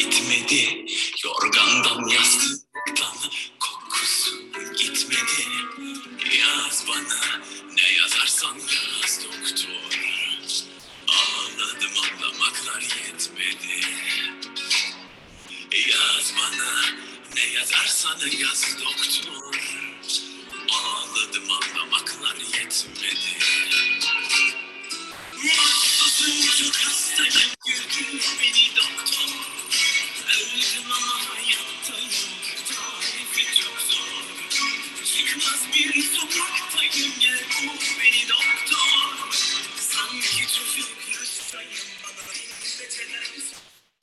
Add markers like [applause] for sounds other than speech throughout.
bitmedi. Yorgandan yastıktan kokusu gitmedi. Yaz bana ne yazarsan yaz doktor. Ağladım anlamaklar yetmedi. Yaz bana ne yazarsan yaz doktor. Ağladım anlamaklar yetmedi. Mutsuzum çok hastayım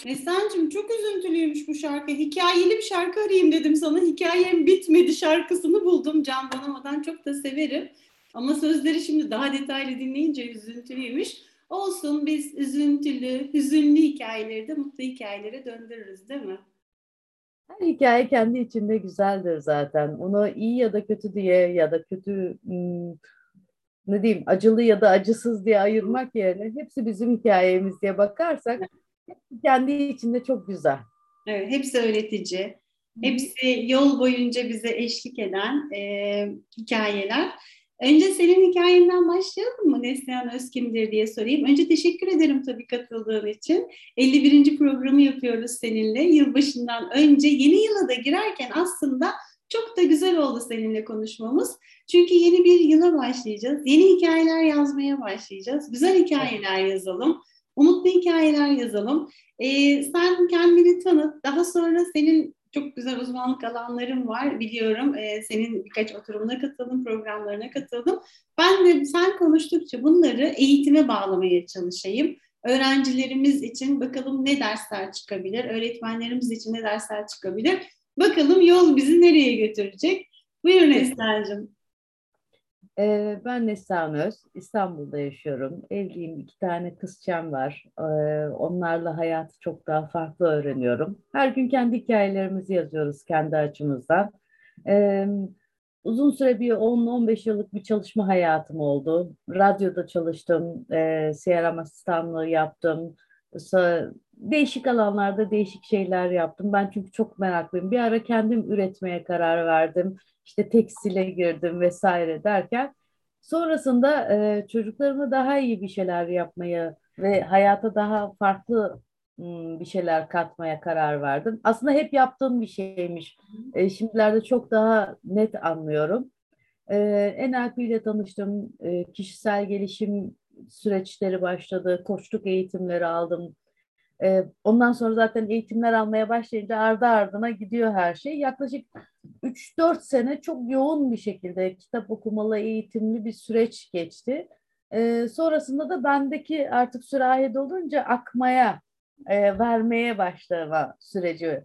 Neslihan'cığım çok üzüntülüymüş bu şarkı. Hikayeli bir şarkı arayayım dedim sana. Hikayem bitmedi şarkısını buldum. Can Bonomo'dan çok da severim. Ama sözleri şimdi daha detaylı dinleyince üzüntülüymüş. Olsun biz üzüntülü, hüzünlü hikayeleri de mutlu hikayelere döndürürüz değil mi? Her hikaye kendi içinde güzeldir zaten. Onu iyi ya da kötü diye ya da kötü hmm, ne diyeyim acılı ya da acısız diye ayırmak yerine hepsi bizim hikayemiz diye bakarsak kendi içinde çok güzel. Evet, hepsi öğretici. Hepsi yol boyunca bize eşlik eden e, hikayeler. Önce senin hikayenden başlayalım mı? Neslihan Öz kimdir diye sorayım. Önce teşekkür ederim tabii katıldığın için. 51. programı yapıyoruz seninle. Yılbaşından önce yeni yıla da girerken aslında çok da güzel oldu seninle konuşmamız. Çünkü yeni bir yıla başlayacağız. Yeni hikayeler yazmaya başlayacağız. Güzel hikayeler yazalım. Umutlu hikayeler yazalım. Ee, sen kendini tanıt. Daha sonra senin çok güzel uzmanlık alanların var biliyorum. Ee, senin birkaç oturumuna katıldım, programlarına katıldım. Ben de sen konuştukça bunları eğitime bağlamaya çalışayım. Öğrencilerimiz için bakalım ne dersler çıkabilir, öğretmenlerimiz için ne dersler çıkabilir. Bakalım yol bizi nereye götürecek? Buyurun Esra'cığım. Ben Neslihan Öz, İstanbul'da yaşıyorum. Evliyim, iki tane kızçam var. Onlarla hayatı çok daha farklı öğreniyorum. Her gün kendi hikayelerimizi yazıyoruz kendi açımızdan. Uzun süre bir 10-15 yıllık bir çalışma hayatım oldu. Radyoda çalıştım, e, CRM asistanlığı yaptım. Değişik alanlarda değişik şeyler yaptım. Ben çünkü çok meraklıyım. Bir ara kendim üretmeye karar verdim işte tekstile girdim vesaire derken sonrasında e, çocuklarıma daha iyi bir şeyler yapmaya ve hayata daha farklı bir şeyler katmaya karar verdim. Aslında hep yaptığım bir şeymiş. E, şimdilerde çok daha net anlıyorum. E, NLP ile tanıştım. E, kişisel gelişim süreçleri başladı. Koçluk eğitimleri aldım. E, ondan sonra zaten eğitimler almaya başlayınca ardı ardına gidiyor her şey. Yaklaşık 3-4 sene çok yoğun bir şekilde kitap okumalı eğitimli bir süreç geçti. E, sonrasında da bendeki artık sürahide olunca akmaya, e, vermeye başlama süreci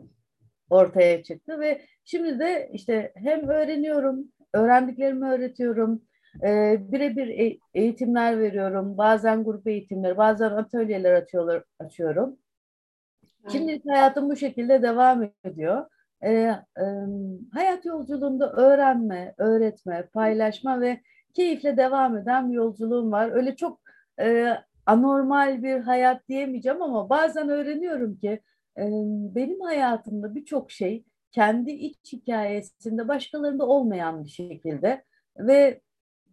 ortaya çıktı ve şimdi de işte hem öğreniyorum, öğrendiklerimi öğretiyorum, e, birebir e- eğitimler veriyorum, bazen grup eğitimleri, bazen atölyeler açıyorum. Şimdi hayatım bu şekilde devam ediyor. E, e, hayat yolculuğunda öğrenme, öğretme, paylaşma ve keyifle devam eden bir yolculuğum var. Öyle çok e, anormal bir hayat diyemeyeceğim ama bazen öğreniyorum ki e, benim hayatımda birçok şey kendi iç hikayesinde başkalarında olmayan bir şekilde ve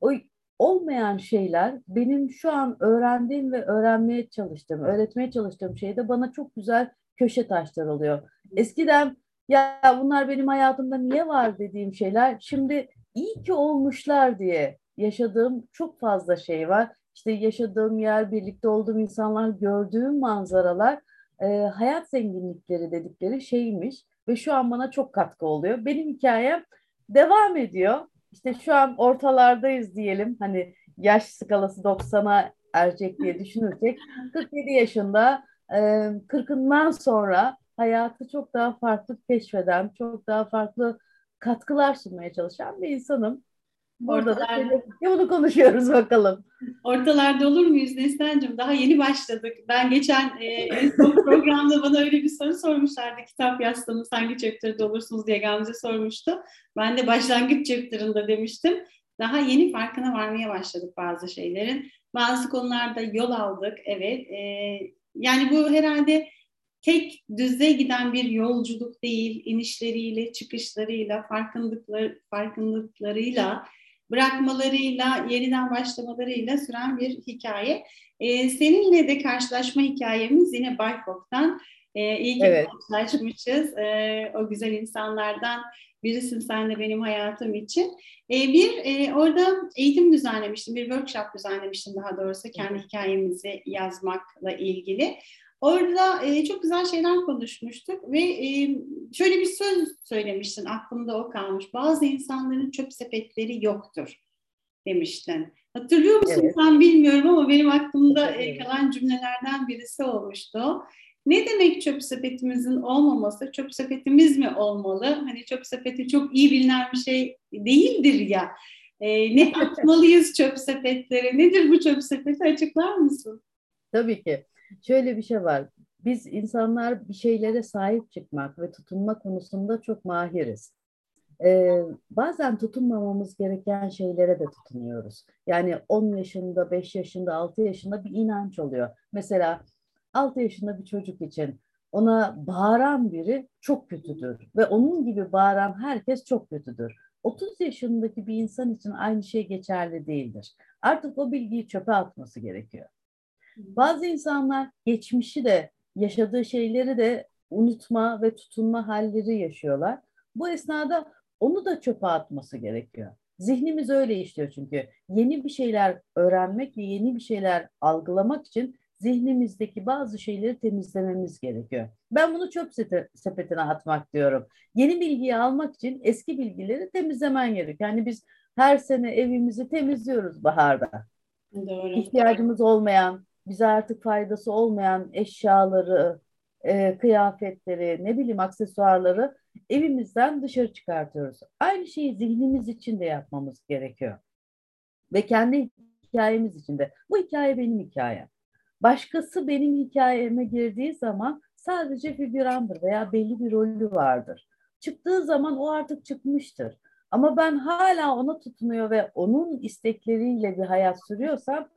o olmayan şeyler benim şu an öğrendiğim ve öğrenmeye çalıştığım, öğretmeye çalıştığım şeyde bana çok güzel köşe taşlar oluyor. Eskiden ya bunlar benim hayatımda niye var dediğim şeyler şimdi iyi ki olmuşlar diye yaşadığım çok fazla şey var. İşte yaşadığım yer, birlikte olduğum insanlar, gördüğüm manzaralar e, hayat zenginlikleri dedikleri şeymiş ve şu an bana çok katkı oluyor. Benim hikayem devam ediyor. İşte şu an ortalardayız diyelim. Hani yaş skalası 90'a erecek diye düşünürsek 47 yaşında 40'ından sonra hayatı çok daha farklı keşfeden, çok daha farklı katkılar sunmaya çalışan bir insanım. Orada da şöyle, bunu konuşuyoruz bakalım. Ortalarda olur muyuz Neslihan'cığım? Daha yeni başladık. Ben geçen e, son [laughs] programda bana öyle bir soru sormuşlardı. Kitap yazsanız hangi chapter'da olursunuz diye Gamze sormuştu. Ben de başlangıç chapter'ında demiştim. Daha yeni farkına varmaya başladık bazı şeylerin. Bazı konularda yol aldık. Evet. E, yani bu herhalde tek düze giden bir yolculuk değil, inişleriyle, çıkışlarıyla, farkındıklar, farkındıklarıyla, bırakmalarıyla, yeniden başlamalarıyla süren bir hikaye. Ee, seninle de karşılaşma hikayemiz yine Bayfok'tan. Ee, iyi ki evet. karşılaşmışız. Ee, o güzel insanlardan birisin sen de benim hayatım için. Ee, bir e, orada eğitim düzenlemiştim, bir workshop düzenlemiştim daha doğrusu kendi hikayemizi yazmakla ilgili. Orada e, çok güzel şeyler konuşmuştuk ve e, şöyle bir söz söylemiştin aklımda o kalmış. Bazı insanların çöp sepetleri yoktur demiştin. Hatırlıyor musun? Evet. Sen bilmiyorum ama benim aklımda e, kalan cümlelerden birisi olmuştu. Ne demek çöp sepetimizin olmaması? Çöp sepetimiz mi olmalı? Hani çöp sepeti çok iyi bilinen bir şey değildir ya. E, ne [laughs] atmalıyız çöp sepetleri? Nedir bu çöp sepeti? Açıklar mısın? Tabii ki. Şöyle bir şey var. Biz insanlar bir şeylere sahip çıkmak ve tutunma konusunda çok mahiriz. Ee, bazen tutunmamamız gereken şeylere de tutunuyoruz. Yani 10 yaşında, 5 yaşında, 6 yaşında bir inanç oluyor. Mesela 6 yaşında bir çocuk için ona bağıran biri çok kötüdür ve onun gibi bağıran herkes çok kötüdür. 30 yaşındaki bir insan için aynı şey geçerli değildir. Artık o bilgiyi çöpe atması gerekiyor. Bazı insanlar geçmişi de yaşadığı şeyleri de unutma ve tutunma halleri yaşıyorlar. Bu esnada onu da çöpe atması gerekiyor. Zihnimiz öyle işliyor çünkü. Yeni bir şeyler öğrenmek ve yeni bir şeyler algılamak için zihnimizdeki bazı şeyleri temizlememiz gerekiyor. Ben bunu çöp sepetine atmak diyorum. Yeni bilgiyi almak için eski bilgileri temizlemen gerekiyor. Yani biz her sene evimizi temizliyoruz baharda. Doğru. İhtiyacımız olmayan, bize artık faydası olmayan eşyaları, e, kıyafetleri, ne bileyim aksesuarları evimizden dışarı çıkartıyoruz. Aynı şeyi zihnimiz için de yapmamız gerekiyor. Ve kendi hikayemiz için de. Bu hikaye benim hikayem. Başkası benim hikayeme girdiği zaman sadece figürandır veya belli bir rolü vardır. Çıktığı zaman o artık çıkmıştır. Ama ben hala ona tutunuyor ve onun istekleriyle bir hayat sürüyorsam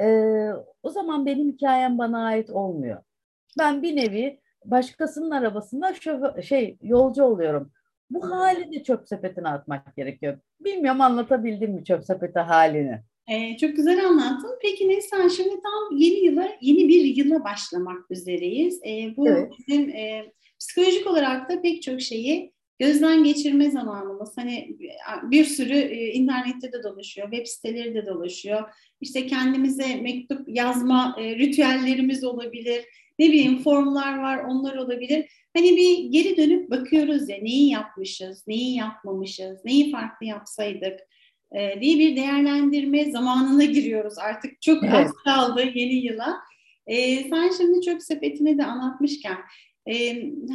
e, o zaman benim hikayem bana ait olmuyor. Ben bir nevi başkasının arabasında şoför, şey yolcu oluyorum. Bu hali de çöp sepetine atmak gerekiyor. Bilmiyorum anlatabildim mi çöp sepeti halini? Ee, çok güzel anlattın. Peki Neslihan şimdi tam yeni yıla, yeni bir yıla başlamak üzereyiz. Ee, bu evet. bizim e, psikolojik olarak da pek çok şeyi gözden geçirme zamanımız. Hani bir sürü e, internette de dolaşıyor, web siteleri de dolaşıyor. İşte kendimize mektup yazma e, ritüellerimiz olabilir. Ne bileyim formlar var, onlar olabilir. Hani bir geri dönüp bakıyoruz ya neyi yapmışız, neyi yapmamışız, neyi farklı yapsaydık e, diye bir değerlendirme zamanına giriyoruz. Artık çok evet. az kaldı yeni yıla. E, sen şimdi çöp sepetini de anlatmışken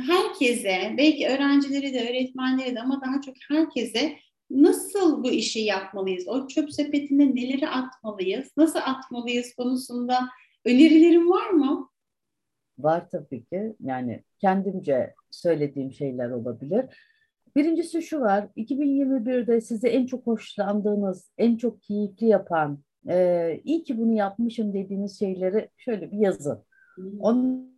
herkese, belki öğrencileri de, öğretmenleri de ama daha çok herkese nasıl bu işi yapmalıyız? O çöp sepetine neleri atmalıyız? Nasıl atmalıyız konusunda önerilerin var mı? Var tabii ki. Yani kendimce söylediğim şeyler olabilir. Birincisi şu var. 2021'de size en çok hoşlandığınız, en çok keyifli yapan, e, iyi ki bunu yapmışım dediğiniz şeyleri şöyle bir yazın. Onun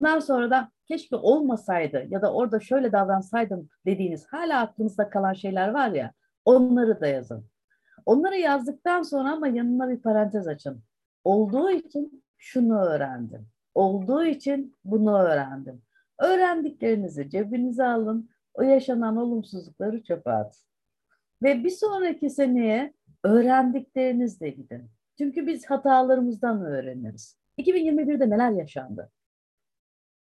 Bundan sonra da keşke olmasaydı ya da orada şöyle davransaydım dediğiniz hala aklınızda kalan şeyler var ya onları da yazın. Onları yazdıktan sonra ama yanına bir parantez açın. Olduğu için şunu öğrendim. Olduğu için bunu öğrendim. Öğrendiklerinizi cebinize alın. O yaşanan olumsuzlukları çöpe atın. Ve bir sonraki seneye öğrendiklerinizle gidin. Çünkü biz hatalarımızdan öğreniriz. 2021'de neler yaşandı?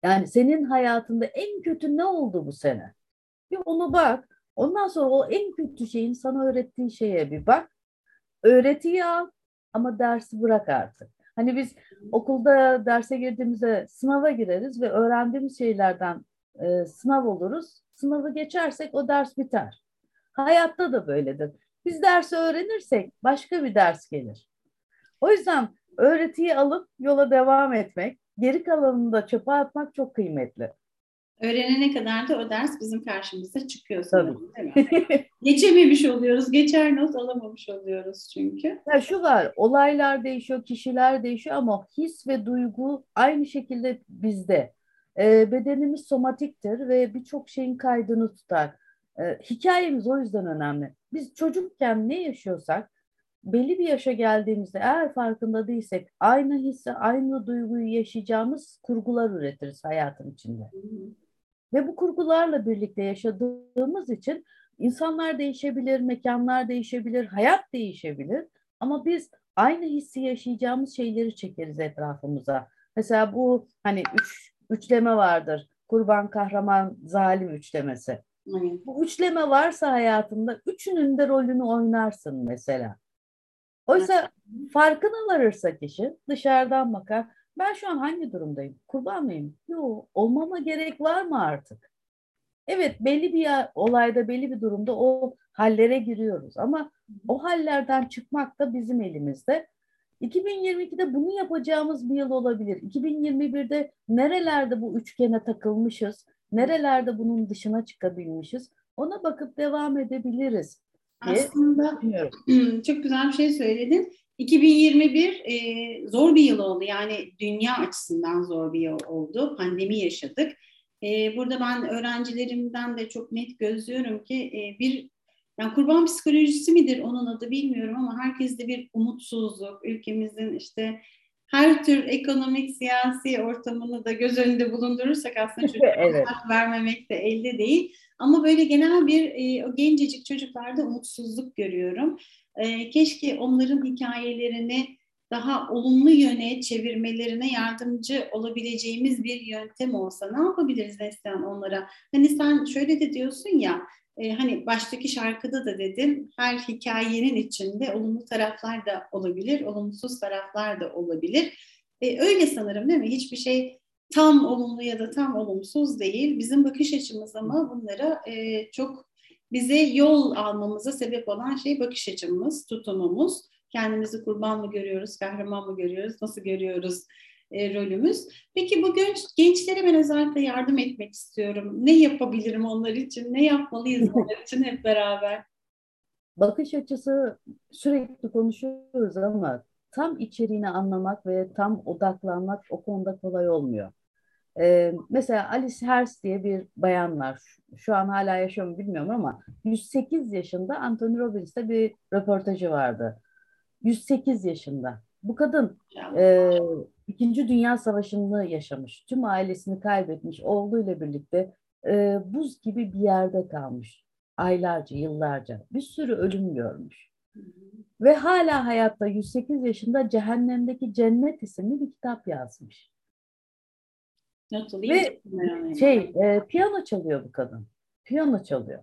Yani senin hayatında en kötü ne oldu bu sene? Bir onu bak. Ondan sonra o en kötü şeyin sana öğrettiği şeye bir bak. Öğretiyi al ama dersi bırak artık. Hani biz okulda derse girdiğimizde sınava gireriz ve öğrendiğimiz şeylerden e, sınav oluruz. Sınavı geçersek o ders biter. Hayatta da böyledir. Biz dersi öğrenirsek başka bir ders gelir. O yüzden öğretiyi alıp yola devam etmek, geri kalanını da çöpe atmak çok kıymetli. Öğrenene kadar da o ders bizim karşımıza çıkıyor sanırım değil mi? [laughs] Geçememiş oluyoruz, geçer not alamamış oluyoruz çünkü. Ya şu var, olaylar değişiyor, kişiler değişiyor ama his ve duygu aynı şekilde bizde. E, bedenimiz somatiktir ve birçok şeyin kaydını tutar. E, hikayemiz o yüzden önemli. Biz çocukken ne yaşıyorsak belli bir yaşa geldiğimizde eğer farkında değilsek aynı hissi, aynı duyguyu yaşayacağımız kurgular üretiriz hayatın içinde. Ve bu kurgularla birlikte yaşadığımız için insanlar değişebilir, mekanlar değişebilir, hayat değişebilir. Ama biz aynı hissi yaşayacağımız şeyleri çekeriz etrafımıza. Mesela bu hani üç, üçleme vardır. Kurban, kahraman, zalim üçlemesi. Bu üçleme varsa hayatında üçünün de rolünü oynarsın mesela. Oysa farkına varırsa kişi dışarıdan bakar. Ben şu an hangi durumdayım? Kurban mıyım? Yok. Olmama gerek var mı artık? Evet belli bir olayda belli bir durumda o hallere giriyoruz ama o hallerden çıkmak da bizim elimizde. 2022'de bunu yapacağımız bir yıl olabilir. 2021'de nerelerde bu üçgene takılmışız, nerelerde bunun dışına çıkabilmişiz ona bakıp devam edebiliriz. Aslında [clears throat] çok güzel bir şey söyledin. 2021 e, zor bir yıl oldu. Yani dünya açısından zor bir yıl oldu. Pandemi yaşadık. E, burada ben öğrencilerimden de çok net gözlüyorum ki e, bir yani kurban psikolojisi midir onun adı bilmiyorum ama herkeste bir umutsuzluk, ülkemizin işte her tür ekonomik, siyasi ortamını da göz önünde bulundurursak aslında [laughs] çocuklara evet. vermemek de elde değil. Ama böyle genel bir e, o gencecik çocuklarda umutsuzluk görüyorum. E, keşke onların hikayelerini daha olumlu yöne çevirmelerine yardımcı olabileceğimiz bir yöntem olsa ne yapabiliriz Neslihan onlara? Hani sen şöyle de diyorsun ya e, hani baştaki şarkıda da dedim her hikayenin içinde olumlu taraflar da olabilir, olumsuz taraflar da olabilir. E, öyle sanırım değil mi? Hiçbir şey tam olumlu ya da tam olumsuz değil. Bizim bakış açımız ama bunlara e, çok bize yol almamıza sebep olan şey bakış açımız, tutumumuz. Kendimizi kurban mı görüyoruz, kahraman mı görüyoruz, nasıl görüyoruz e, rolümüz. Peki bu genç, gençlere ben özellikle yardım etmek istiyorum. Ne yapabilirim onlar için, ne yapmalıyız [laughs] onlar için hep beraber? Bakış açısı sürekli konuşuyoruz ama tam içeriğini anlamak ve tam odaklanmak o konuda kolay olmuyor. Ee, mesela Alice Hers diye bir bayan var. Şu an hala yaşıyor mu bilmiyorum ama 108 yaşında Anthony Robbins'te bir röportajı vardı. 108 yaşında. Bu kadın e, İkinci Dünya Savaşı'nı yaşamış. Tüm ailesini kaybetmiş. Oğluyla birlikte e, buz gibi bir yerde kalmış. Aylarca, yıllarca. Bir sürü ölüm görmüş. Ve hala hayatta 108 yaşında Cehennemdeki Cennet isimli bir kitap yazmış. Nasıl Ve şey e, piyano çalıyor bu kadın. Piyano çalıyor.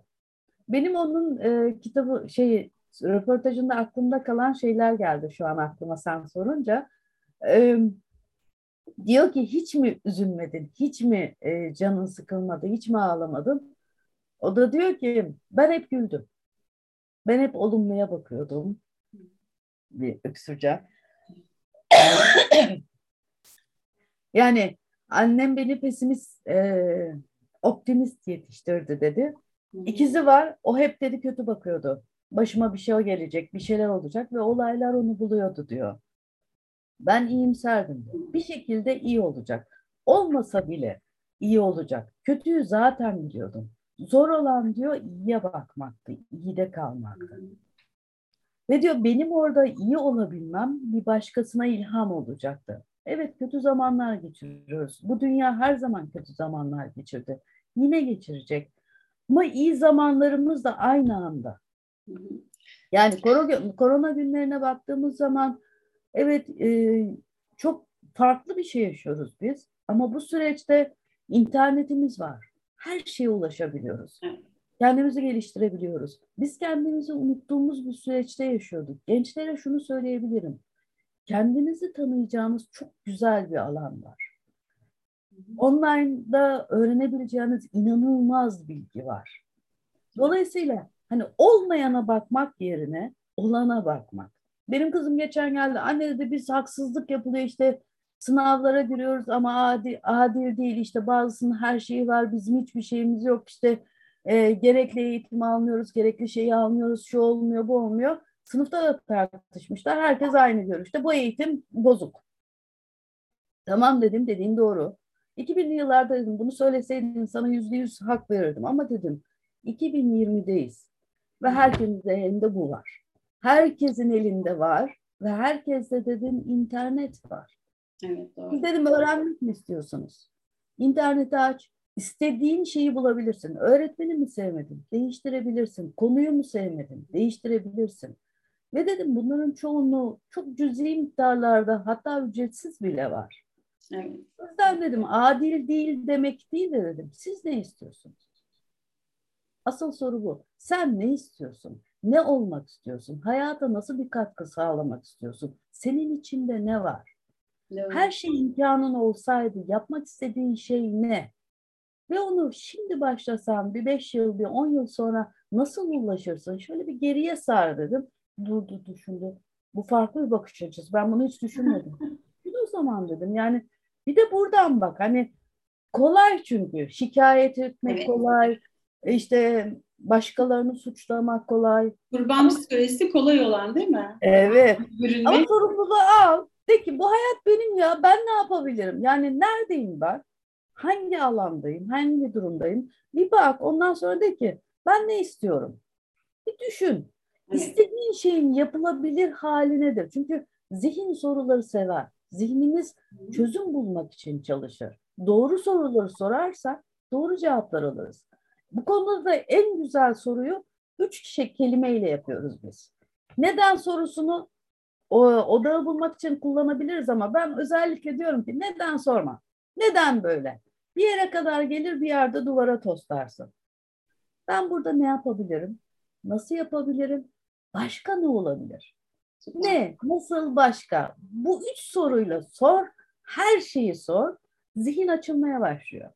Benim onun e, kitabı şey röportajında aklımda kalan şeyler geldi şu an aklıma sen sorunca. E, diyor ki hiç mi üzülmedin? Hiç mi e, canın sıkılmadı? Hiç mi ağlamadın? O da diyor ki ben hep güldüm. Ben hep olumluya bakıyordum. Bir öksüreceğim. [coughs] yani annem beni pesimist, e, optimist yetiştirdi dedi. İkizi var, o hep dedi kötü bakıyordu. Başıma bir şey gelecek, bir şeyler olacak ve olaylar onu buluyordu diyor. Ben iyimserdim. Bir şekilde iyi olacak. Olmasa bile iyi olacak. Kötüyü zaten biliyordum. Zor olan diyor iyiye bakmaktı, iyide kalmaktı. Ve diyor benim orada iyi olabilmem bir başkasına ilham olacaktı. Evet kötü zamanlar geçiriyoruz. Bu dünya her zaman kötü zamanlar geçirdi. Yine geçirecek. Ama iyi zamanlarımız da aynı anda. Yani korona, korona günlerine baktığımız zaman evet e, çok farklı bir şey yaşıyoruz biz. Ama bu süreçte internetimiz var. Her şeye ulaşabiliyoruz. Kendimizi geliştirebiliyoruz. Biz kendimizi unuttuğumuz bir süreçte yaşıyorduk. Gençlere şunu söyleyebilirim. Kendinizi tanıyacağınız çok güzel bir alan var. Online'da öğrenebileceğiniz inanılmaz bilgi var. Dolayısıyla hani olmayana bakmak yerine olana bakmak. Benim kızım geçen geldi. Anne dedi biz haksızlık yapılıyor işte sınavlara giriyoruz ama adil, adil değil işte bazısının her şeyi var bizim hiçbir şeyimiz yok işte e, gerekli eğitim almıyoruz gerekli şeyi almıyoruz şu olmuyor bu olmuyor. Sınıfta da tartışmışlar. Herkes aynı görüşte. Bu eğitim bozuk. Tamam dedim dediğin doğru. 2000'li yıllarda dedim bunu söyleseydin sana yüzde yüz hak verirdim ama dedim 2020'deyiz ve herkesin elinde bu var. Herkesin elinde var ve herkeste dedim internet var. Evet doğru. Siz dedim öğrenmek mi istiyorsunuz? İnterneti aç, istediğin şeyi bulabilirsin. Öğretmeni mi sevmedin? Değiştirebilirsin. Konuyu mu sevmedin? Değiştirebilirsin. Ve dedim bunların çoğunluğu çok cüzi miktarlarda hatta ücretsiz bile var. Evet. O yüzden dedim adil değil demek değil de dedim. Siz ne istiyorsunuz? Asıl soru bu. Sen ne istiyorsun? Ne olmak istiyorsun? Hayata nasıl bir katkı sağlamak istiyorsun? Senin içinde ne var? Doğru. Her şey imkanın olsaydı yapmak istediğin şey ne? Ve onu şimdi başlasan bir beş yıl, bir on yıl sonra nasıl ulaşırsın? Şöyle bir geriye sar dedim. Durdu düşündü. Bu farklı bir bakış açısı. Ben bunu hiç düşünmedim. [laughs] Bir o zaman dedim. Yani bir de buradan bak. Hani kolay çünkü. Şikayet etmek Evet. kolay. İşte başkalarını suçlamak kolay. Kurban psikolojisi kolay olan değil mi? Evet. Ama sorumluluğu al. De ki bu hayat benim ya. Ben ne yapabilirim? Yani neredeyim ben? Hangi alandayım? Hangi durumdayım? Bir bak. Ondan sonra de ki ben ne istiyorum? Bir düşün. İstediğin şeyin yapılabilir hali nedir? Çünkü zihin soruları sever. Zihnimiz çözüm bulmak için çalışır. Doğru soruları sorarsak doğru cevaplar alırız. Bu konuda da en güzel soruyu üç kişi kelimeyle yapıyoruz biz. Neden sorusunu o, odağı bulmak için kullanabiliriz ama ben özellikle diyorum ki neden sorma? Neden böyle? Bir yere kadar gelir bir yerde duvara toslarsın. Ben burada ne yapabilirim? Nasıl yapabilirim? Başka ne olabilir? Ne? Nasıl başka? Bu üç soruyla sor, her şeyi sor. Zihin açılmaya başlıyor.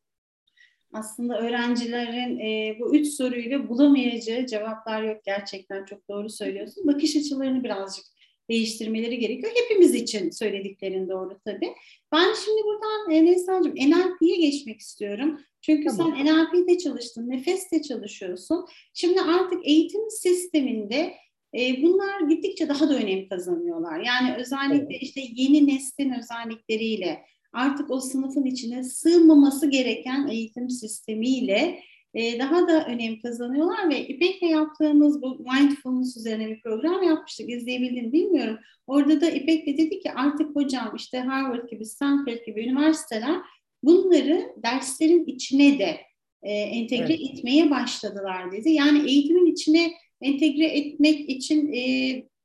Aslında öğrencilerin e, bu üç soruyla bulamayacağı cevaplar yok gerçekten çok doğru söylüyorsun. Bakış açılarını birazcık değiştirmeleri gerekiyor. Hepimiz için söylediklerin doğru tabii. Ben şimdi buradan e, Neslihan'cığım NLP'ye geçmek istiyorum. Çünkü Tamam. sen NLP'de çalıştın, nefeste çalışıyorsun. Şimdi artık eğitim sisteminde e, bunlar gittikçe daha da önem kazanıyorlar. Yani özellikle Evet. işte yeni neslin özellikleriyle artık o sınıfın içine sığmaması gereken eğitim sistemiyle e, daha da önem kazanıyorlar ve İpek'le yaptığımız bu mindfulness üzerine bir program yapmıştık. İzleyebildin bilmiyorum. Orada da İpek de dedi ki artık hocam işte Harvard gibi, Stanford gibi üniversiteler bunları derslerin içine de e, entegre Evet. etmeye başladılar dedi. Yani eğitimin içine entegre etmek için e,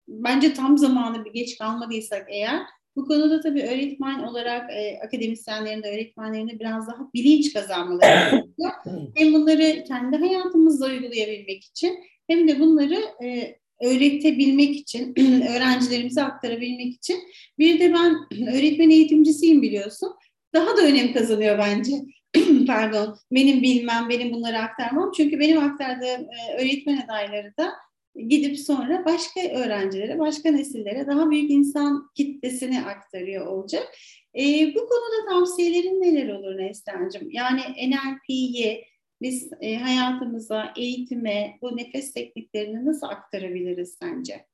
bence tam zamanı bir geç kalmadıysak eğer bu konuda tabii öğretmen olarak e, akademisyenlerin de öğretmenlerin de biraz daha bilinç kazanmaları gerekiyor. Hem bunları kendi hayatımızda uygulayabilmek için hem de bunları e, öğretebilmek için, [clears throat] öğrencilerimize aktarabilmek için. Bir de ben [clears throat] öğretmen eğitimcisiyim biliyorsun. Daha da önem kazanıyor bence. [clears throat] Pardon, benim bilmem, benim bunları aktarmam. Çünkü benim aktardığım e, öğretmen adayları da gidip sonra başka öğrencilere, başka nesillere daha büyük insan kitlesini aktarıyor olacak. E, bu konuda tavsiyelerin neler olur Neslihan'cığım? Yani NLP'yi biz e, hayatımıza, eğitime, bu nefes tekniklerini nasıl aktarabiliriz sence?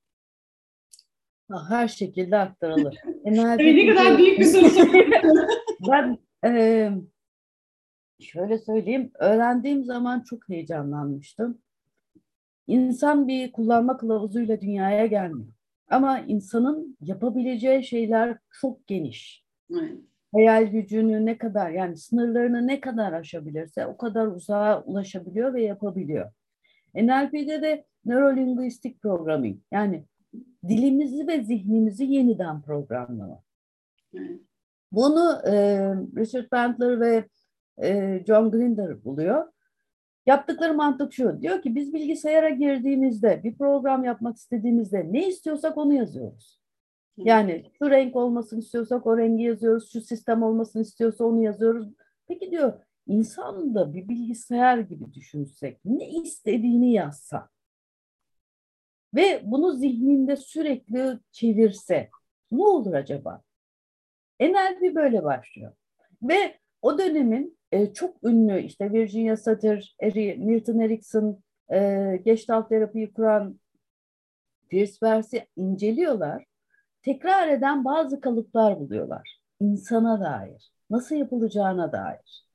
Her şekilde aktarılır. [laughs] NLP ne kadar büyük bir soru. [laughs] [laughs] Ben e, şöyle söyleyeyim, öğrendiğim zaman çok heyecanlanmıştım. İnsan bir kullanma kılavuzuyla dünyaya gelmiyor. Ama insanın yapabileceği şeyler çok geniş. Evet. Hayal gücünü ne kadar yani sınırlarını ne kadar aşabilirse o kadar uzağa ulaşabiliyor ve yapabiliyor. NLP'de de Neurolinguistic Programming yani dilimizi ve zihnimizi yeniden programlama. Evet. Bunu e, Richard Bandler ve e, John Grinder buluyor. Yaptıkları mantık şu. Diyor ki biz bilgisayara girdiğimizde bir program yapmak istediğimizde ne istiyorsak onu yazıyoruz. Yani şu renk olmasını istiyorsak o rengi yazıyoruz. Şu sistem olmasını istiyorsa onu yazıyoruz. Peki diyor insan da bir bilgisayar gibi düşünsek ne istediğini yazsa ve bunu zihninde sürekli çevirse ne olur acaba? NLP böyle başlıyor. Ve o dönemin e, çok ünlü işte Virginia Satir, Eri, Milton Erickson, e, Gestalt terapiyi kuran Pierce Versi inceliyorlar. Tekrar eden bazı kalıplar buluyorlar insana dair. nasıl yapılacağına dair.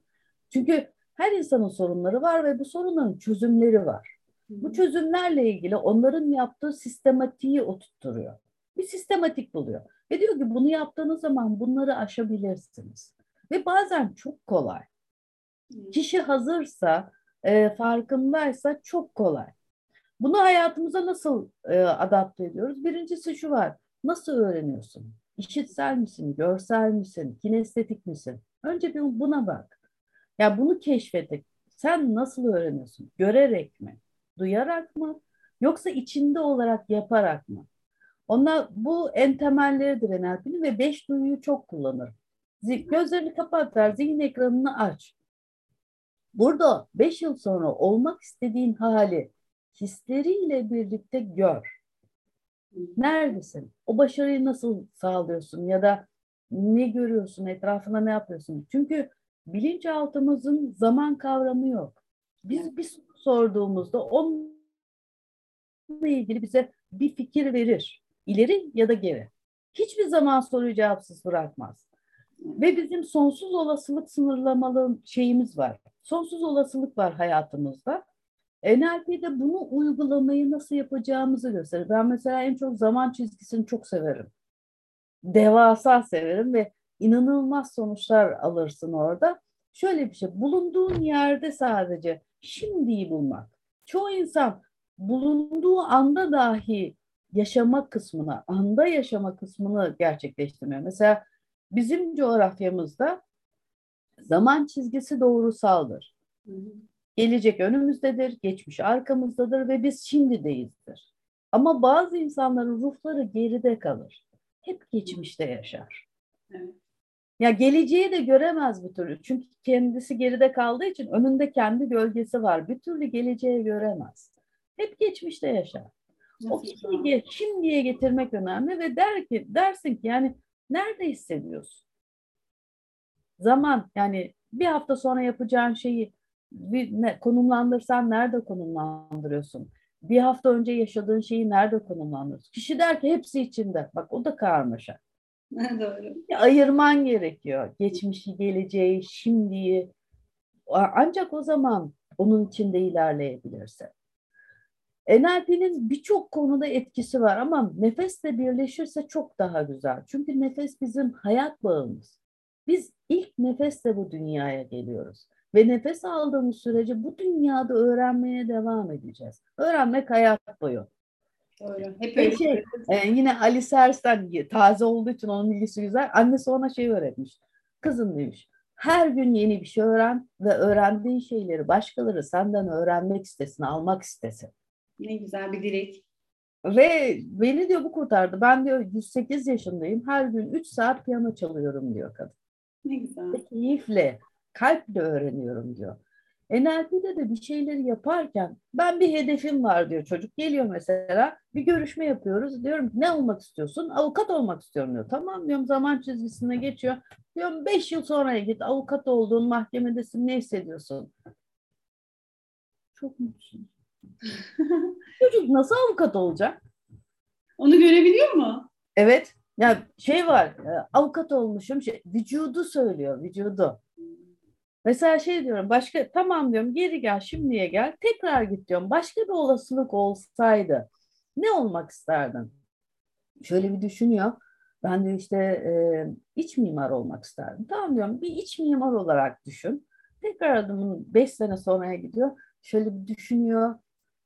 Çünkü her insanın sorunları var ve bu sorunların çözümleri var. Bu çözümlerle ilgili onların yaptığı sistematiği oturtturuyor. Bir sistematik buluyor. Ve diyor ki bunu yaptığınız zaman bunları aşabilirsiniz. Ve bazen çok kolay. Kişi hazırsa, e, farkındaysa çok kolay. Bunu hayatımıza nasıl e, adapte ediyoruz? Birincisi şu var. Nasıl öğreniyorsun? İşitsel misin, görsel misin, kinestetik misin? Önce bir buna bak. Ya bunu keşfedip sen nasıl öğreniyorsun? Görerek mi? Duyarak mı? Yoksa içinde olarak yaparak mı? Onlar bu en temelleridir NLP'nin ve beş duyuyu çok kullanır. Gözlerini kapatlar, zihin ekranını aç. Burada beş yıl sonra olmak istediğin hali hisleriyle birlikte gör. Neredesin? O başarıyı nasıl sağlıyorsun ya da ne görüyorsun, etrafına ne yapıyorsun? Çünkü bilinçaltımızın zaman kavramı yok. Biz bir soru sorduğumuzda onunla ilgili bize bir fikir verir. İleri ya da geri. Hiçbir zaman soruyu cevapsız bırakmaz. Ve bizim sonsuz olasılık sınırlamalı şeyimiz var. Sonsuz olasılık var hayatımızda. NLP'de bunu uygulamayı nasıl yapacağımızı gösterir. Ben mesela en çok zaman çizgisini çok severim. Devasa severim ve inanılmaz sonuçlar alırsın orada. Şöyle bir şey, bulunduğun yerde sadece şimdiyi bulmak. Çoğu insan bulunduğu anda dahi yaşama kısmını, anda yaşama kısmını gerçekleştirmiyor. Mesela bizim coğrafyamızda zaman çizgisi doğrusaldır. Gelecek önümüzdedir, geçmiş arkamızdadır ve biz şimdideyizdir. Ama bazı insanların ruhları geride kalır. Hep geçmişte yaşar. Evet. Ya geleceği de göremez bir türlü. Çünkü kendisi geride kaldığı için önünde kendi gölgesi var. Bir türlü geleceği göremez. Hep geçmişte yaşar. O kişiyi şimdiye getirmek önemli ve der ki dersin ki yani nerede hissediyorsun? Zaman yani bir hafta sonra yapacağın şeyi bir, ne, konumlandırsan nerede konumlandırıyorsun? Bir hafta önce yaşadığın şeyi nerede konumlandırıyorsun? Kişi der ki hepsi içinde. Bak o da karmaşa. [laughs] Doğru. Ayırman gerekiyor. Geçmişi, geleceği, şimdiyi. Ancak o zaman onun içinde ilerleyebilirsin. NLP'nin birçok konuda etkisi var ama nefesle birleşirse çok daha güzel. Çünkü nefes bizim hayat bağımız. Biz ilk nefesle bu dünyaya geliyoruz. Ve nefes aldığımız sürece bu dünyada öğrenmeye devam edeceğiz. Öğrenmek hayat boyu. Doğru. Hep öyle. Şey, e, yine Ali Sers'ten taze olduğu için onun ilgisi güzel. Annesi ona şey öğretmiş. Kızım demiş. Her gün yeni bir şey öğren ve öğrendiğin şeyleri başkaları senden öğrenmek istesin, almak istesin. Ne güzel bir dilek. Ve beni diyor bu kurtardı. Ben diyor 108 yaşındayım. Her gün 3 saat piyano çalıyorum diyor kadın. Ne güzel. Ve keyifle, kalple öğreniyorum diyor. NLP'de de bir şeyleri yaparken ben bir hedefim var diyor çocuk. Geliyor mesela bir görüşme yapıyoruz. Diyorum ne olmak istiyorsun? Avukat olmak istiyorum diyor. Tamam diyorum zaman çizgisine geçiyor. Diyorum beş yıl sonra git avukat olduğun mahkemedesin ne hissediyorsun? Çok mutluyum. çocuk nasıl avukat olacak? Onu görebiliyor mu? Evet. Ya şey var e, avukat olmuşum şey, vücudu söylüyor vücudu. Mesela şey diyorum başka tamam diyorum geri gel şimdiye gel tekrar git diyorum. Başka bir olasılık olsaydı ne olmak isterdin? Şöyle bir düşünüyor. Ben de işte e, iç mimar olmak isterdim. Tamam diyorum bir iç mimar olarak düşün. Tekrar adımın beş sene sonraya gidiyor. Şöyle bir düşünüyor.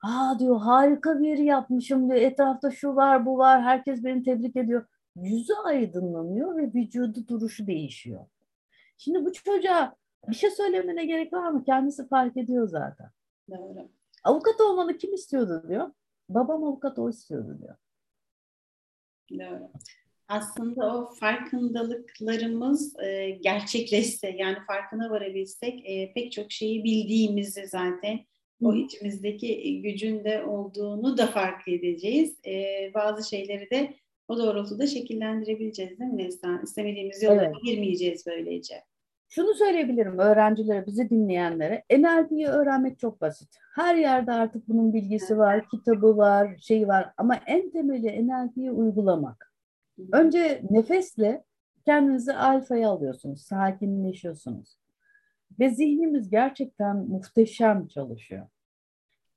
Aa diyor harika bir yeri yapmışım diyor. Etrafta şu var bu var. Herkes beni tebrik ediyor. Yüzü aydınlanıyor ve vücudu duruşu değişiyor. Şimdi bu çocuğa bir şey söylemene gerek var mı? Kendisi fark ediyor zaten. Doğru. Avukat olmanı kim istiyordu diyor. Babam avukat o istiyordu diyor. Doğru. Aslında o farkındalıklarımız e, gerçekleşse yani farkına varabilsek e, pek çok şeyi bildiğimizi zaten o içimizdeki gücün de olduğunu da fark edeceğiz. E, bazı şeyleri de o doğrultuda şekillendirebileceğiz değil mi Neslihan? İstemediğimiz yollara evet. girmeyeceğiz böylece. Şunu söyleyebilirim öğrencilere, bizi dinleyenlere. NLP'yi öğrenmek çok basit. Her yerde artık bunun bilgisi var, kitabı var, şeyi var. Ama en temeli NLP'yi uygulamak. Önce nefesle Kendinizi alfaya alıyorsunuz, sakinleşiyorsunuz. Ve zihnimiz gerçekten muhteşem çalışıyor.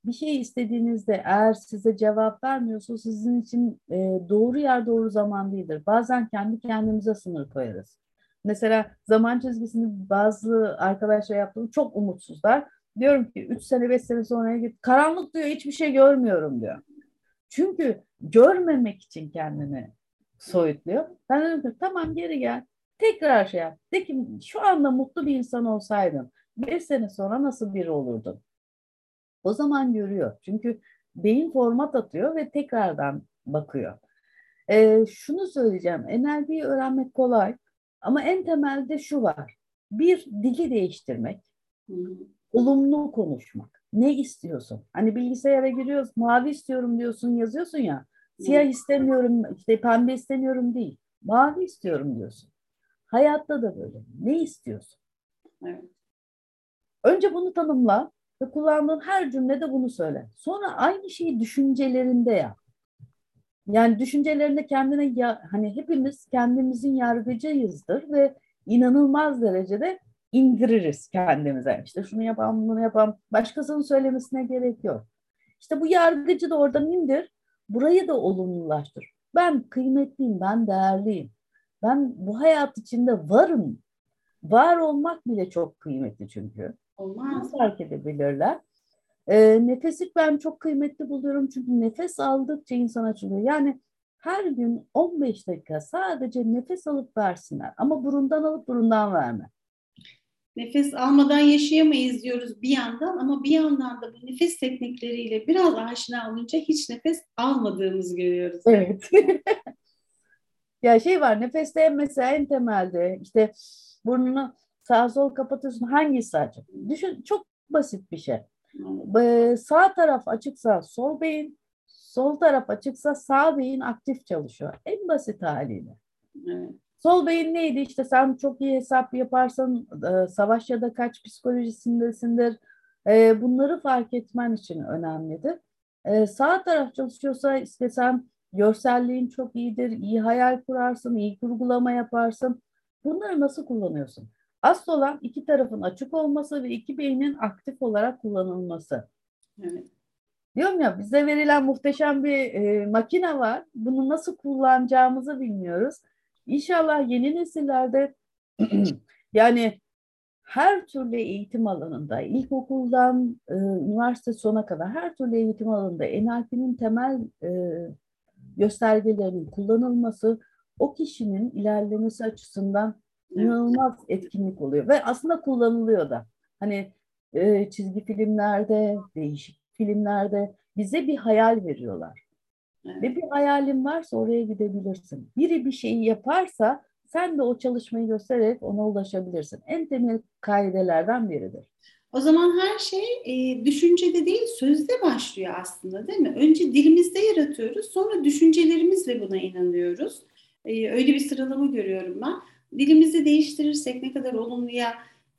Bir şey istediğinizde eğer size cevap vermiyorsa sizin için e, doğru yer doğru zaman değildir. Bazen kendi kendimize sınır koyarız. Mesela zaman çizgisini bazı arkadaşlar yaptığım çok umutsuzlar. Diyorum ki 3 sene 5 sene sonra git karanlık diyor hiçbir şey görmüyorum diyor. Çünkü görmemek için kendini soyutluyor. Ben dedim ki tamam geri gel. Tekrar şey yap. De ki şu anda mutlu bir insan olsaydın 5 sene sonra nasıl biri olurdun? O zaman görüyor. Çünkü beyin format atıyor ve tekrardan bakıyor. Ee, şunu söyleyeceğim. NLP'yi öğrenmek kolay. Ama en temelde şu var. Bir, dili değiştirmek. Olumlu konuşmak. Ne istiyorsun? Hani bilgisayara giriyoruz, mavi istiyorum diyorsun, yazıyorsun ya. Siyah istemiyorum, işte pembe istemiyorum değil. Mavi istiyorum diyorsun. Hayatta da böyle. Ne istiyorsun? Evet. Önce bunu tanımla ve kullandığın her cümlede bunu söyle. Sonra aynı şeyi düşüncelerinde yap. Yani düşüncelerinde kendine ya, hani hepimiz kendimizin yargıcıyızdır ve inanılmaz derecede indiririz kendimize. İşte şunu yapalım, bunu yapalım. Başkasının söylemesine gerek yok. İşte bu yargıcı da oradan indir. Burayı da olumlulaştır. Ben kıymetliyim, ben değerliyim. Ben bu hayat içinde varım. Var olmak bile çok kıymetli çünkü. Olmaz. Nasıl fark edebilirler? E, nefesi ben çok kıymetli buluyorum çünkü nefes aldıkça insan açılıyor. Yani her gün 15 dakika sadece nefes alıp versinler ama burundan alıp burundan verme. Nefes almadan yaşayamayız diyoruz bir yandan ama bir yandan da bu nefes teknikleriyle biraz aşina olunca hiç nefes almadığımızı görüyoruz. Evet. [laughs] ya şey var nefeste mesela en temelde işte burnunu sağ sol kapatıyorsun hangisi açık? Düşün çok basit bir şey. Ee, sağ taraf açıksa sol beyin, sol taraf açıksa sağ beyin aktif çalışıyor. En basit haliyle. Evet. Sol beyin neydi? İşte sen çok iyi hesap yaparsan e, savaş ya da kaç psikolojisindesindir. E, bunları fark etmen için önemlidir. E, sağ taraf çalışıyorsa işte sen görselliğin çok iyidir, iyi hayal kurarsın, iyi kurgulama yaparsın. Bunları nasıl kullanıyorsun? Asıl olan iki tarafın açık olması ve iki beynin aktif olarak kullanılması. Evet. Diyorum ya bize verilen muhteşem bir e, makine var. Bunu nasıl kullanacağımızı bilmiyoruz. İnşallah yeni nesillerde [clears throat] yani her türlü eğitim alanında, ilkokuldan e, üniversite sona kadar her türlü eğitim alanında NLP'nin temel e, göstergelerinin kullanılması o kişinin ilerlemesi açısından inanılmaz etkinlik oluyor ve aslında kullanılıyor da. Hani e, çizgi filmlerde, değişik filmlerde bize bir hayal veriyorlar. Evet. Ve bir hayalin varsa oraya gidebilirsin. Biri bir şeyi yaparsa sen de o çalışmayı göstererek ona ulaşabilirsin. En temel kaidelerden biridir. O zaman her şey e, düşüncede değil sözde başlıyor aslında değil mi? Önce dilimizde yaratıyoruz sonra düşüncelerimizle buna inanıyoruz. E, öyle bir sıralama görüyorum ben. Dilimizi değiştirirsek ne kadar olumluya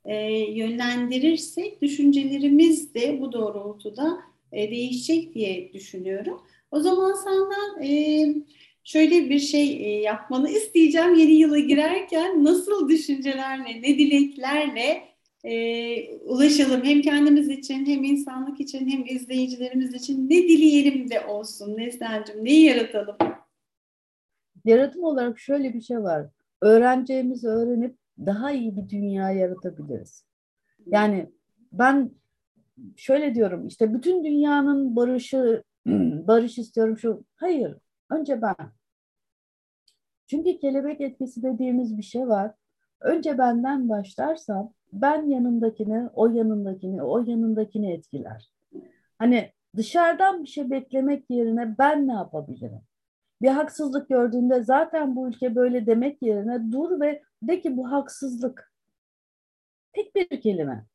e, yönlendirirsek düşüncelerimiz de bu doğrultuda e, değişecek diye düşünüyorum. O zaman senden e, şöyle bir şey e, yapmanı isteyeceğim yeni yıla girerken nasıl düşüncelerle, ne dileklerle e, ulaşalım hem kendimiz için hem insanlık için hem izleyicilerimiz için ne dileyelim de olsun Neslihan'cığım neyi yaratalım? Yaratım olarak şöyle bir şey var. Öğreneceğimizi öğrenip daha iyi bir dünya yaratabiliriz. Yani ben şöyle diyorum işte bütün dünyanın barışı [clears throat] barış istiyorum şu. Hayır. Önce ben. Çünkü kelebek etkisi dediğimiz bir şey var. Önce benden başlarsam ben yanındakini, o yanındakini, o yanındakini etkiler. Hani dışarıdan bir şey beklemek yerine ben ne yapabilirim? Bir haksızlık gördüğünde zaten bu ülke böyle demek yerine dur ve de ki bu haksızlık. Tek bir kelime.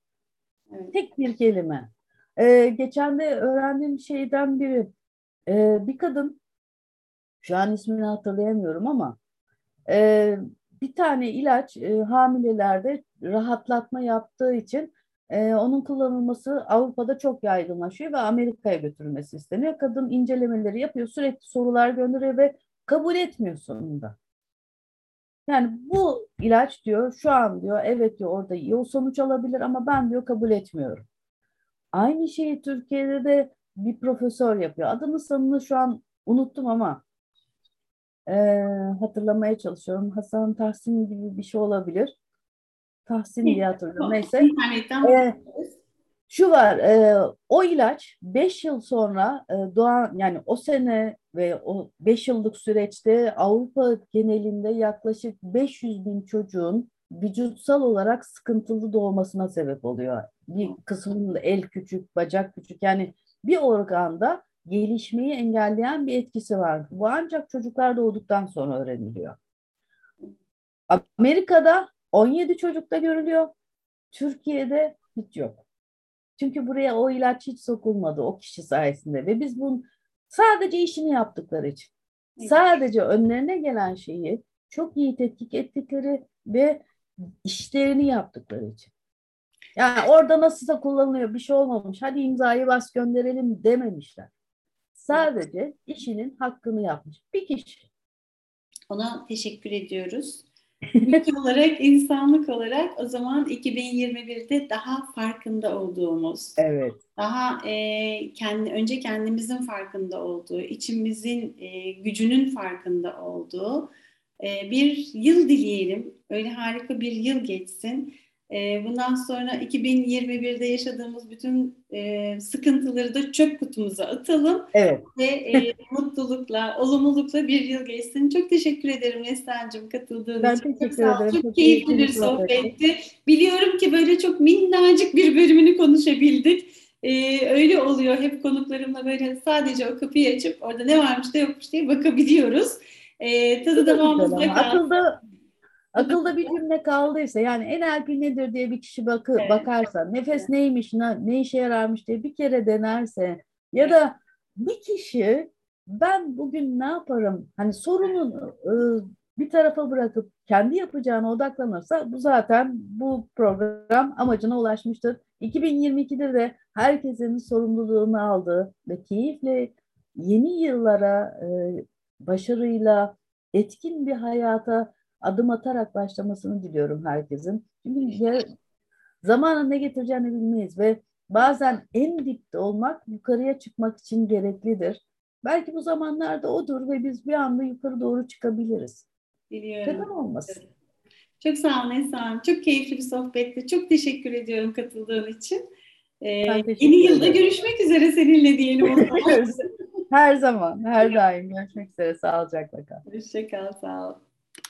Evet. Tek bir kelime. Ee, geçen de öğrendiğim şeyden biri. Ee, bir kadın, şu an ismini hatırlayamıyorum ama e, bir tane ilaç e, hamilelerde rahatlatma yaptığı için e, onun kullanılması Avrupa'da çok yaygınlaşıyor ve Amerika'ya götürülmesi isteniyor. Kadın incelemeleri yapıyor, sürekli sorular gönderiyor ve kabul etmiyor sonunda. Yani bu ilaç diyor şu an diyor evet diyor orada iyi o sonuç alabilir ama ben diyor kabul etmiyorum. Aynı şeyi Türkiye'de de bir profesör yapıyor. Adını sanını şu an unuttum ama e, hatırlamaya çalışıyorum. Hasan Tahsin gibi bir şey olabilir. Tahsin diye hatırlıyorum. Neyse. İnternetten Ee, şu var, e, o ilaç 5 yıl sonra e, doğan yani o sene ve o 5 yıllık süreçte Avrupa genelinde yaklaşık 500 bin çocuğun vücutsal olarak sıkıntılı doğmasına sebep oluyor. Bir kısmının el küçük, bacak küçük yani bir organda gelişmeyi engelleyen bir etkisi var. Bu ancak çocuklar doğduktan sonra öğreniliyor. Amerika'da 17 çocukta görülüyor. Türkiye'de hiç yok. Çünkü buraya o ilaç hiç sokulmadı o kişi sayesinde ve biz bunu sadece işini yaptıkları için. Evet. Sadece önlerine gelen şeyi çok iyi tetkik ettikleri ve işlerini yaptıkları için. Yani orada nasılsa kullanılıyor bir şey olmamış. Hadi imzayı bas gönderelim dememişler. Sadece işinin hakkını yapmış. Bir kişi. Ona teşekkür ediyoruz. Ülke olarak, insanlık olarak o zaman 2021'de daha farkında olduğumuz, Evet. daha e, kendi önce kendimizin farkında olduğu, içimizin e, gücünün farkında olduğu e, bir yıl dileyelim. Öyle harika bir yıl geçsin. E, bundan sonra 2021'de yaşadığımız bütün e, sıkıntıları da çöp kutumuza atalım Evet. ve e, [laughs] mutlulukla, olumlulukla bir yıl geçsin. Çok teşekkür ederim Neslihan'cığım katıldığın Ben için. teşekkür çok ederim. Çok Çok keyifli bir sohbetti. Biliyorum ki böyle çok minnacık bir bölümünü konuşabildik. E, öyle oluyor. Hep konuklarımla böyle sadece o kapıyı açıp orada ne varmış ne yokmuş diye bakabiliyoruz. E, tadı damağımızda ama kalsın. akılda akılda bir cümle kaldıysa yani NLP nedir diye bir kişi bakı, Evet. bakarsa nefes neymiş ne, ne işe yararmış diye bir kere denerse ya da bir kişi ben bugün ne yaparım hani sorunun e, bir tarafa bırakıp kendi yapacağına odaklanırsa bu zaten bu program amacına ulaşmıştır. 2022'de de herkesin sorumluluğunu aldığı ve keyifle yeni yıllara e, başarıyla etkin bir hayata adım atarak başlamasını diliyorum herkesin. Çünkü ya, zamanın ne getireceğini bilmeyiz ve bazen en dipte olmak yukarıya çıkmak için gereklidir. Belki bu zamanlarda odur ve biz bir anda yukarı doğru çıkabiliriz. Biliyorum. Neden olmasın? Çok sağ ol Neslihan. Çok keyifli bir sohbetti. Çok teşekkür ediyorum katıldığın için. Ee, yeni yılda ederim. görüşmek üzere seninle diyelim o zaman. [laughs] her zaman, her daim görüşmek üzere. Sağlıcakla kal. Hoşça kal, sağ ol.